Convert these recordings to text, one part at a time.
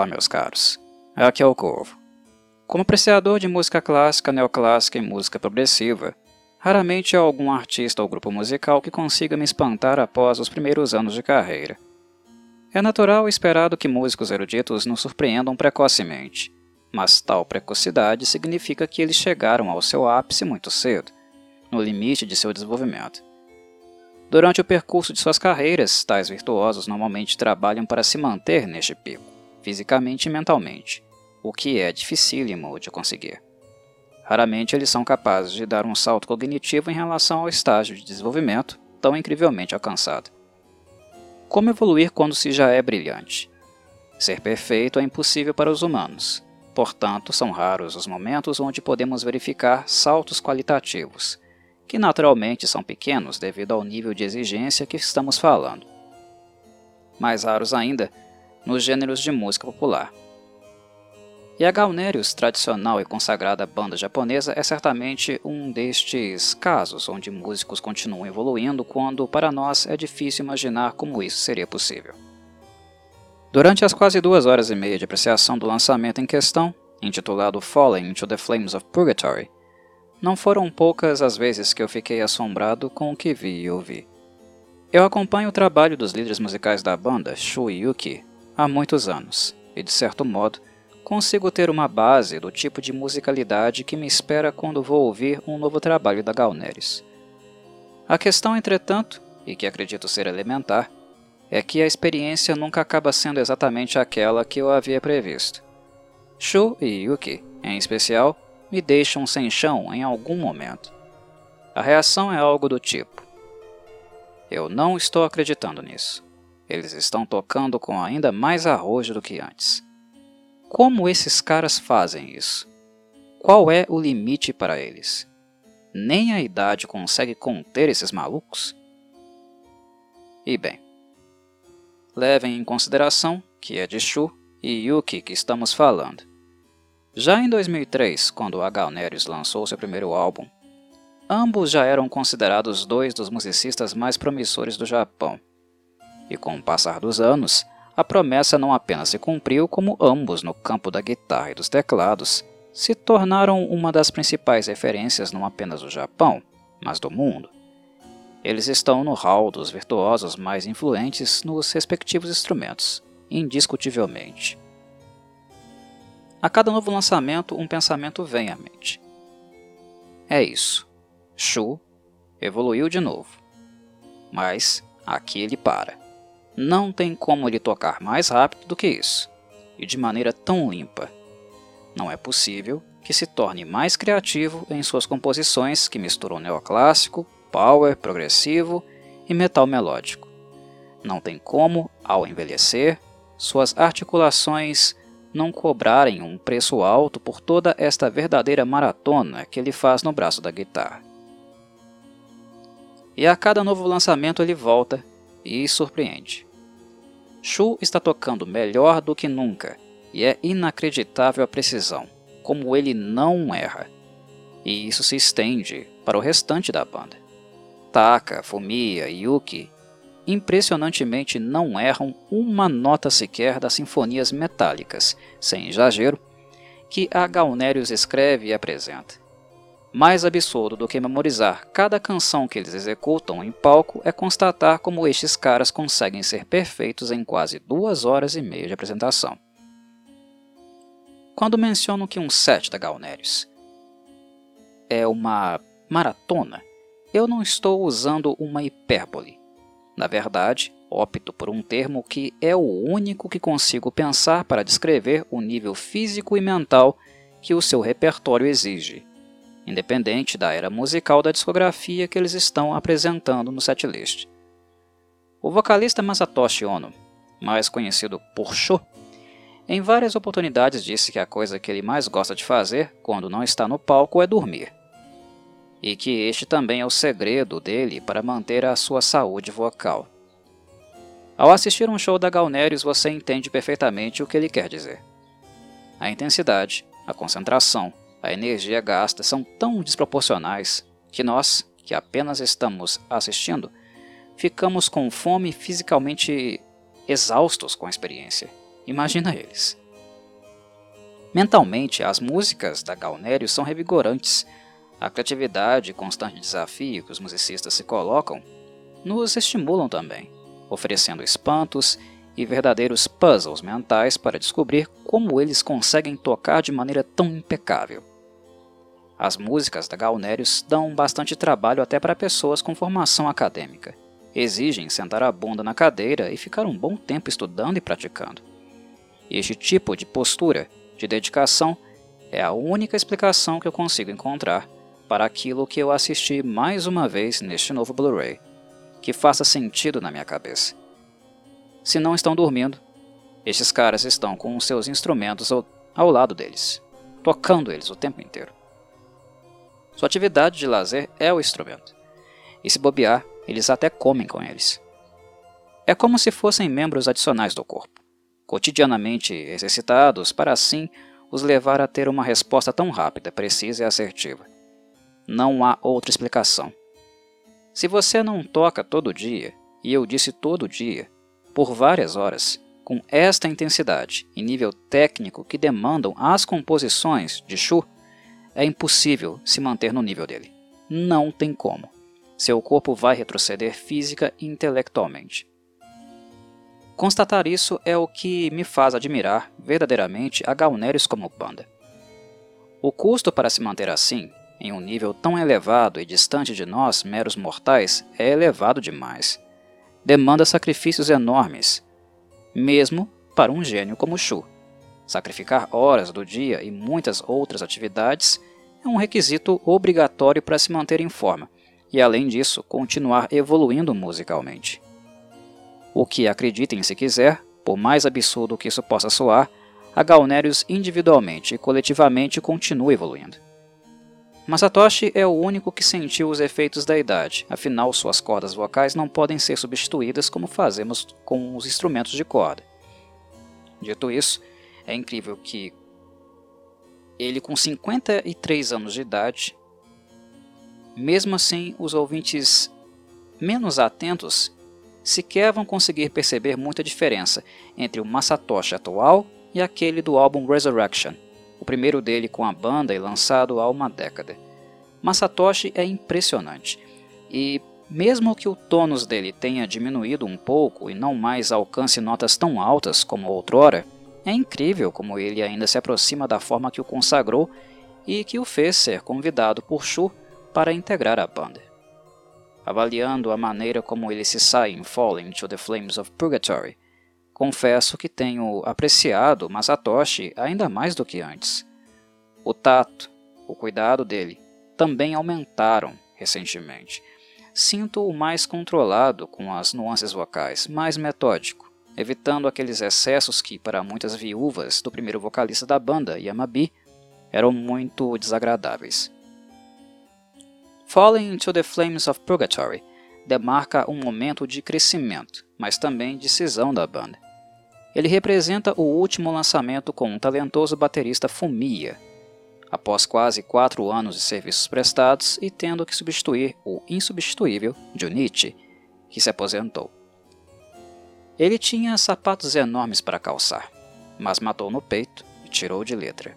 Olá, meus caros. Aqui é o Corvo. Como apreciador de música clássica, neoclássica e música progressiva, raramente há algum artista ou grupo musical que consiga me espantar após os primeiros anos de carreira. É natural e esperado que músicos eruditos nos surpreendam precocemente, mas tal precocidade significa que eles chegaram ao seu ápice muito cedo, no limite de seu desenvolvimento. Durante o percurso de suas carreiras, tais virtuosos normalmente trabalham para se manter neste pico, fisicamente e mentalmente, o que é dificílimo de conseguir. Raramente eles são capazes de dar um salto cognitivo em relação ao estágio de desenvolvimento tão incrivelmente alcançado. Como evoluir quando se já é brilhante? Ser perfeito é impossível para os humanos, portanto, são raros os momentos onde podemos verificar saltos qualitativos que naturalmente são pequenos devido ao nível de exigência que estamos falando. Mais raros ainda nos gêneros de música popular. E a Galnerius, tradicional e consagrada banda japonesa, é certamente um destes casos onde músicos continuam evoluindo quando, para nós, é difícil imaginar como isso seria possível. Durante as quase duas horas e meia de apreciação do lançamento em questão, intitulado Falling into the Flames of Purgatory, não foram poucas as vezes que eu fiquei assombrado com o que vi e ouvi. Eu acompanho o trabalho dos líderes musicais da banda, Shu e Yuki, há muitos anos, e de certo modo, consigo ter uma base do tipo de musicalidade que me espera quando vou ouvir um novo trabalho da Galneris. A questão, entretanto, e que acredito ser elementar, é que a experiência nunca acaba sendo exatamente aquela que eu havia previsto. Shu e Yuki, em especial, me deixam sem chão em algum momento. A reação é algo do tipo: Eu não estou acreditando nisso. Eles estão tocando com ainda mais arrojo do que antes. Como esses caras fazem isso? Qual é o limite para eles? Nem a idade consegue conter esses malucos? E bem, levem em consideração que é de Shu e Yuki que estamos falando. Já em 2003, quando a Galnerius lançou seu primeiro álbum, ambos já eram considerados dois dos musicistas mais promissores do Japão. E com o passar dos anos, a promessa não apenas se cumpriu, como ambos no campo da guitarra e dos teclados se tornaram uma das principais referências não apenas do Japão, mas do mundo. Eles estão no hall dos virtuosos mais influentes nos respectivos instrumentos, indiscutivelmente. A cada novo lançamento, um pensamento vem à mente. É isso. Shu evoluiu de novo. Mas aqui ele para. Não tem como ele tocar mais rápido do que isso, e de maneira tão limpa. Não é possível que se torne mais criativo em suas composições que misturam neoclássico, power, progressivo e metal melódico. Não tem como, ao envelhecer, suas articulações não cobrarem um preço alto por toda esta verdadeira maratona que ele faz no braço da guitarra. E a cada novo lançamento ele volta e surpreende. Shu está tocando melhor do que nunca e é inacreditável a precisão, como ele não erra. E isso se estende para o restante da banda. Taka, Fumiya e Yuki impressionantemente não erram uma nota sequer das sinfonias metálicas, sem exagero, que a Galnerius escreve e apresenta. Mais absurdo do que memorizar cada canção que eles executam em palco é constatar como estes caras conseguem ser perfeitos em quase duas horas e meia de apresentação. Quando menciono que um set da Galnerius é uma maratona, eu não estou usando uma hipérbole. Na verdade, opto por um termo que é o único que consigo pensar para descrever o nível físico e mental que o seu repertório exige, independente da era musical da discografia que eles estão apresentando no setlist. O vocalista Masatoshi Ono, mais conhecido por Sho, em várias oportunidades disse que a coisa que ele mais gosta de fazer quando não está no palco é dormir e que este também é o segredo dele para manter a sua saúde vocal. Ao assistir um show da Galnerius, você entende perfeitamente o que ele quer dizer. A intensidade, a concentração, a energia gasta são tão desproporcionais que nós, que apenas estamos assistindo, ficamos com fome fisicamente exaustos com a experiência. Imagina eles. Mentalmente, as músicas da Galnério são revigorantes. A criatividade e constante desafio que os musicistas se colocam nos estimulam também, oferecendo espantos e verdadeiros puzzles mentais para descobrir como eles conseguem tocar de maneira tão impecável. As músicas da Galnérios dão bastante trabalho até para pessoas com formação acadêmica. Exigem sentar a bunda na cadeira e ficar um bom tempo estudando e praticando. Este tipo de postura, de dedicação, é a única explicação que eu consigo encontrar para aquilo que eu assisti mais uma vez neste novo Blu-ray, que faça sentido na minha cabeça. Se não estão dormindo, estes caras estão com seus instrumentos ao, ao lado deles, tocando eles o tempo inteiro. Sua atividade de lazer é o instrumento, e se bobear, eles até comem com eles. É como se fossem membros adicionais do corpo, cotidianamente exercitados para assim os levar a ter uma resposta tão rápida, precisa e assertiva. Não há outra explicação. Se você não toca todo dia, e eu disse todo dia, por várias horas, com esta intensidade e nível técnico que demandam as composições de Shu, é impossível se manter no nível dele. Não tem como. Seu corpo vai retroceder física e intelectualmente. Constatar isso é o que me faz admirar verdadeiramente a Galnerius como banda. O custo para se manter assim, em um nível tão elevado e distante de nós, meros mortais, é elevado demais demanda sacrifícios enormes, mesmo para um gênio como Shu. Sacrificar horas do dia e muitas outras atividades é um requisito obrigatório para se manter em forma e, além disso, continuar evoluindo musicalmente. O que acreditem se quiser, por mais absurdo que isso possa soar, a Galnerius individualmente e coletivamente continua evoluindo. Masatoshi é o único que sentiu os efeitos da idade, afinal suas cordas vocais não podem ser substituídas como fazemos com os instrumentos de corda. Dito isso, é incrível que ele com 53 anos de idade, mesmo assim os ouvintes menos atentos sequer vão conseguir perceber muita diferença entre o Masatoshi atual e aquele do álbum Resurrection, o primeiro dele com a banda e lançado há uma década. Masatoshi é impressionante, e mesmo que o tônus dele tenha diminuído um pouco e não mais alcance notas tão altas como outrora, é incrível como ele ainda se aproxima da forma que o consagrou e que o fez ser convidado por Shu para integrar a banda. Avaliando a maneira como ele se sai em Falling to the Flames of Purgatory, confesso que tenho apreciado Masatoshi ainda mais do que antes. O tato, o cuidado dele, também aumentaram recentemente. Sinto-o mais controlado com as nuances vocais, mais metódico, evitando aqueles excessos que, para muitas viúvas do primeiro vocalista da banda, Yamabi, eram muito desagradáveis. Falling into the Flames of Purgatory demarca um momento de crescimento, mas também de cisão da banda. Ele representa o último lançamento com um talentoso baterista Fumiya, após quase quatro anos de serviços prestados e tendo que substituir o insubstituível Junichi, que se aposentou. Ele tinha sapatos enormes para calçar, mas matou no peito e tirou de letra.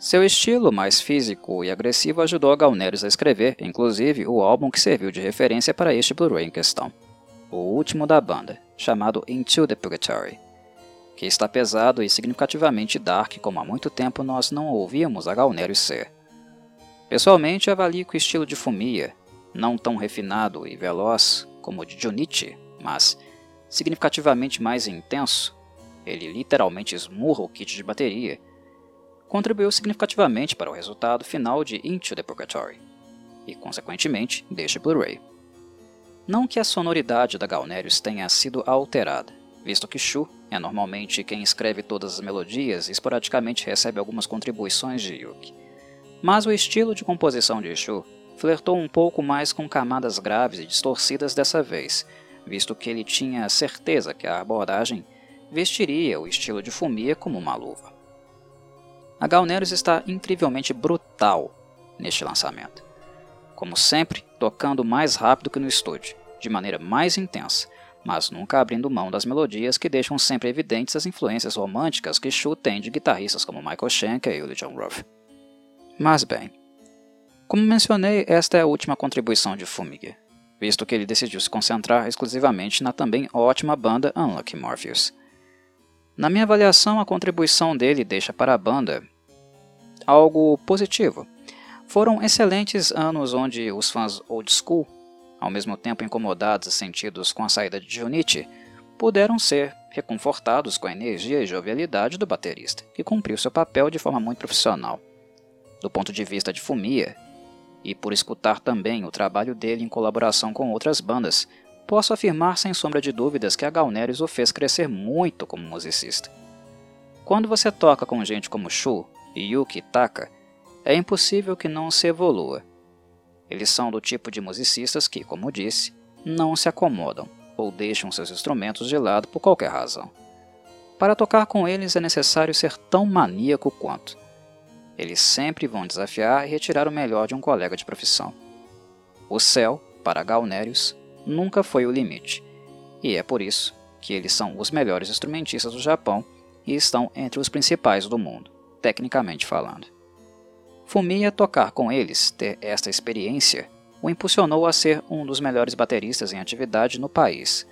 Seu estilo mais físico e agressivo ajudou a Galnerius a escrever, inclusive, o álbum que serviu de referência para este Blu-ray em questão, o último da banda, chamado Into the Purgatory, que está pesado e significativamente dark como há muito tempo nós não ouvíamos a Galnerius ser. Pessoalmente avalio que o estilo de Fumia, não tão refinado e veloz como o de Junichi, mas significativamente mais intenso, ele literalmente esmurra o kit de bateria, contribuiu significativamente para o resultado final de Into the Purgatory, e consequentemente deste Blu-ray. Não que a sonoridade da Galnerius tenha sido alterada, visto que Shu é normalmente quem escreve todas as melodias e esporadicamente recebe algumas contribuições de Yuki. Mas o estilo de composição de Shu flertou um pouco mais com camadas graves e distorcidas dessa vez, visto que ele tinha certeza que a abordagem vestiria o estilo de Fumia como uma luva. A Galnerius está incrivelmente brutal neste lançamento como sempre, tocando mais rápido que no estúdio, de maneira mais intensa, mas nunca abrindo mão das melodias que deixam sempre evidentes as influências românticas que Shu tem de guitarristas como Michael Schenker e Uli John Ruff. Mas bem, como mencionei, esta é a última contribuição de Fumig, visto que ele decidiu se concentrar exclusivamente na também ótima banda Unlucky Morpheus. Na minha avaliação, a contribuição dele deixa para a banda algo positivo. Foram excelentes anos onde os fãs old school, ao mesmo tempo incomodados e sentidos com a saída de Junichi, puderam ser reconfortados com a energia e jovialidade do baterista, que cumpriu seu papel de forma muito profissional. Do ponto de vista de Fumia, e por escutar também o trabalho dele em colaboração com outras bandas, posso afirmar sem sombra de dúvidas que a Galnerius o fez crescer muito como musicista. Quando você toca com gente como Shu e Yuki Taka, é impossível que não se evolua. Eles são do tipo de musicistas que, como disse, não se acomodam ou deixam seus instrumentos de lado por qualquer razão. Para tocar com eles é necessário ser tão maníaco quanto. Eles sempre vão desafiar e retirar o melhor de um colega de profissão. O céu, para Galnerius, nunca foi o limite, e é por isso que eles são os melhores instrumentistas do Japão e estão entre os principais do mundo, tecnicamente falando. Fumiya tocar com eles, ter esta experiência, o impulsionou a ser um dos melhores bateristas em atividade no país.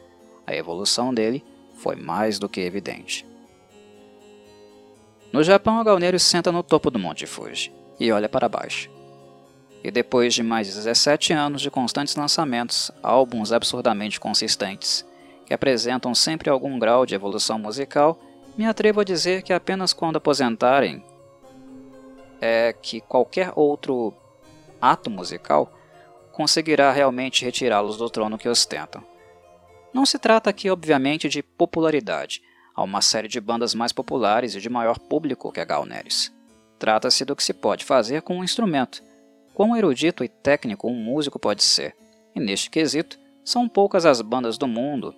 A evolução dele foi mais do que evidente. No Japão, a Galneiro senta no topo do Monte Fuji e olha para baixo. E depois de mais de 17 anos de constantes lançamentos, álbuns absurdamente consistentes, que apresentam sempre algum grau de evolução musical, me atrevo a dizer que apenas quando aposentarem é que qualquer outro ato musical conseguirá realmente retirá-los do trono que ostentam. Não se trata aqui, obviamente, de popularidade. Há uma série de bandas mais populares e de maior público que a Galneris. Trata-se do que se pode fazer com um instrumento, Quão erudito e técnico um músico pode ser, e neste quesito, são poucas as bandas do mundo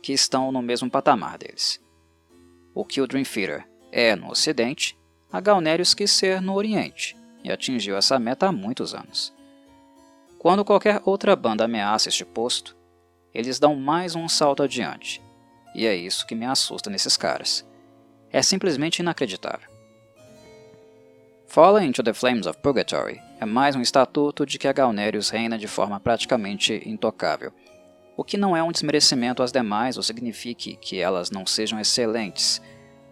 que estão no mesmo patamar deles. O que o Dream Theater é no Ocidente, a Galnerius quis ser no Oriente, e atingiu essa meta há muitos anos. Quando qualquer outra banda ameaça este posto, eles dão mais um salto adiante, e é isso que me assusta nesses caras. É simplesmente inacreditável. Fallen into the Flames of Purgatory é mais um estatuto de que a Galnerius reina de forma praticamente intocável, o que não é um desmerecimento às demais ou signifique que elas não sejam excelentes.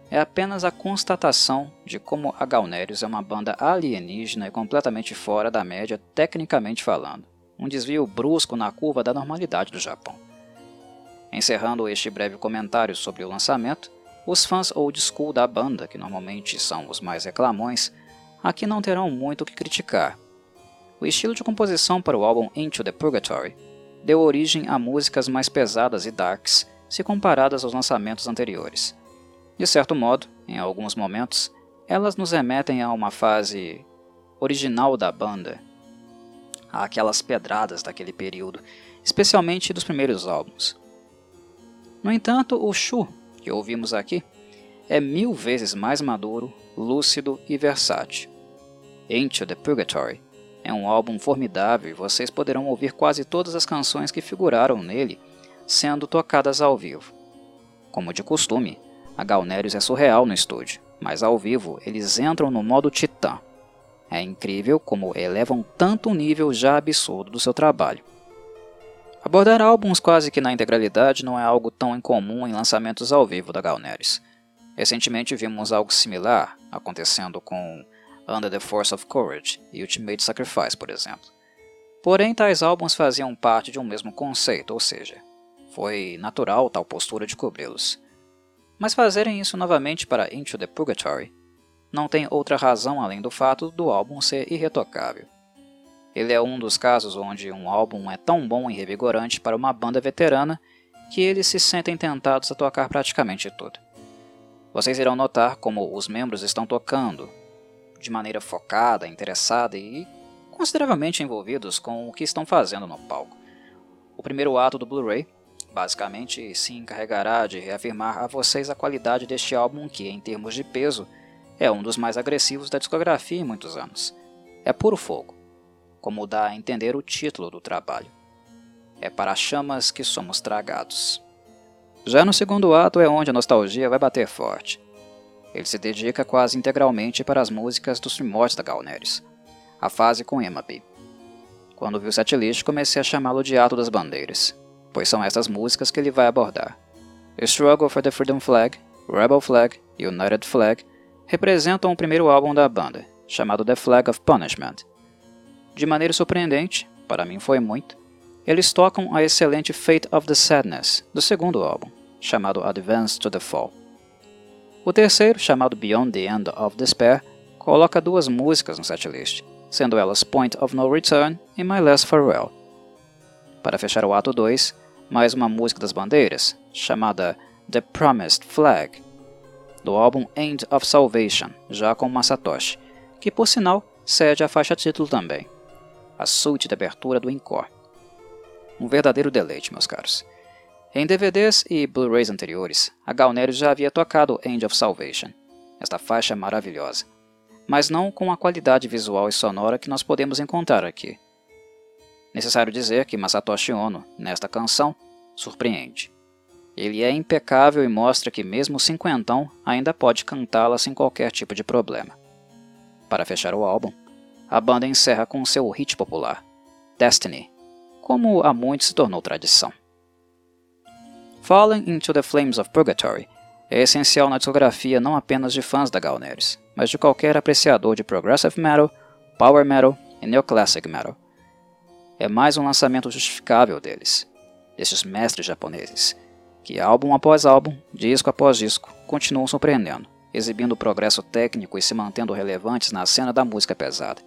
É apenas a constatação de como a Galnerius é uma banda alienígena e completamente fora da média tecnicamente falando, um desvio brusco na curva da normalidade do Japão. Encerrando este breve comentário sobre o lançamento, os fãs old school da banda, que normalmente são os mais reclamões, aqui não terão muito o que criticar. O estilo de composição para o álbum Into the Purgatory deu origem a músicas mais pesadas e darks se comparadas aos lançamentos anteriores. De certo modo, em alguns momentos, elas nos remetem a uma fase original da banda, àquelas pedradas daquele período, especialmente dos primeiros álbuns. No entanto, o Shu, que ouvimos aqui, é mil vezes mais maduro, lúcido e versátil. Into the Purgatory. É um álbum formidável e vocês poderão ouvir quase todas as canções que figuraram nele sendo tocadas ao vivo. Como de costume, a Galnerius é surreal no estúdio, mas ao vivo eles entram no modo titã. É incrível como elevam tanto um nível já absurdo do seu trabalho. Abordar álbuns quase que na integralidade não é algo tão incomum em lançamentos ao vivo da Galnerius. Recentemente vimos algo similar acontecendo com Under the Force of Courage e Ultimate Sacrifice, por exemplo. Porém, tais álbuns faziam parte de um mesmo conceito, ou seja, foi natural tal postura de cobri-los. Mas fazerem isso novamente para Into the Purgatory não tem outra razão além do fato do álbum ser irretocável. Ele é um dos casos onde um álbum é tão bom e revigorante para uma banda veterana que eles se sentem tentados a tocar praticamente tudo. Vocês irão notar como os membros estão tocando, de maneira focada, interessada e consideravelmente envolvidos com o que estão fazendo no palco. O primeiro ato do Blu-ray basicamente se encarregará de reafirmar a vocês a qualidade deste álbum que, em termos de peso, é um dos mais agressivos da discografia em muitos anos. É puro fogo, como dá a entender o título do trabalho. é para chamas que somos tragados. Já no segundo ato é onde a nostalgia vai bater forte. Ele se dedica quase integralmente para as músicas dos primórdios da Galneris, a fase com Emaby. Quando vi o setlist, comecei a chamá-lo de Ato das Bandeiras, pois são essas músicas que ele vai abordar. Struggle for the Freedom Flag, Rebel Flag e United Flag representam o primeiro álbum da banda, chamado The Flag of Punishment. De maneira surpreendente, para mim foi muito, eles tocam a excelente Fate of the Sadness, do segundo álbum, chamado Advance to the Fall. O terceiro, chamado Beyond the End of Despair, coloca duas músicas no setlist, sendo elas Point of No Return e My Last Farewell. Para fechar o ato 2, mais uma música das bandeiras, chamada The Promised Flag, do álbum End of Salvation, já com Masatoshi, que por sinal cede a faixa título também, a suíte de abertura do Encore. Um verdadeiro deleite, meus caros. Em DVDs e Blu-rays anteriores, a Galnerius já havia tocado End of Salvation, esta faixa maravilhosa, mas não com a qualidade visual e sonora que nós podemos encontrar aqui. Necessário dizer que Masatoshi Ono, nesta canção, surpreende. Ele é impecável e mostra que mesmo cinquentão ainda pode cantá-la sem qualquer tipo de problema. Para fechar o álbum, a banda encerra com seu hit popular, Destiny, como há muito se tornou tradição. Falling into the Flames of Purgatory é essencial na discografia não apenas de fãs da Galneris, mas de qualquer apreciador de progressive metal, power metal e neoclassic metal. É mais um lançamento justificável deles, desses mestres japoneses, que álbum após álbum, disco após disco, continuam surpreendendo, exibindo progresso técnico e se mantendo relevantes na cena da música pesada.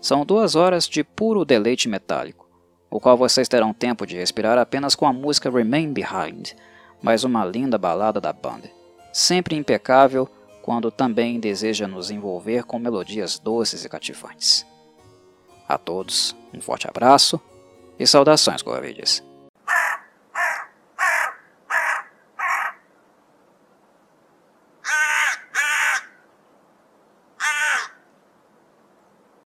São duas horas de puro deleite metálico, o qual vocês terão tempo de respirar apenas com a música Remain Behind, mais uma linda balada da banda, sempre impecável quando também deseja nos envolver com melodias doces e cativantes. A todos, um forte abraço e saudações, Corvides.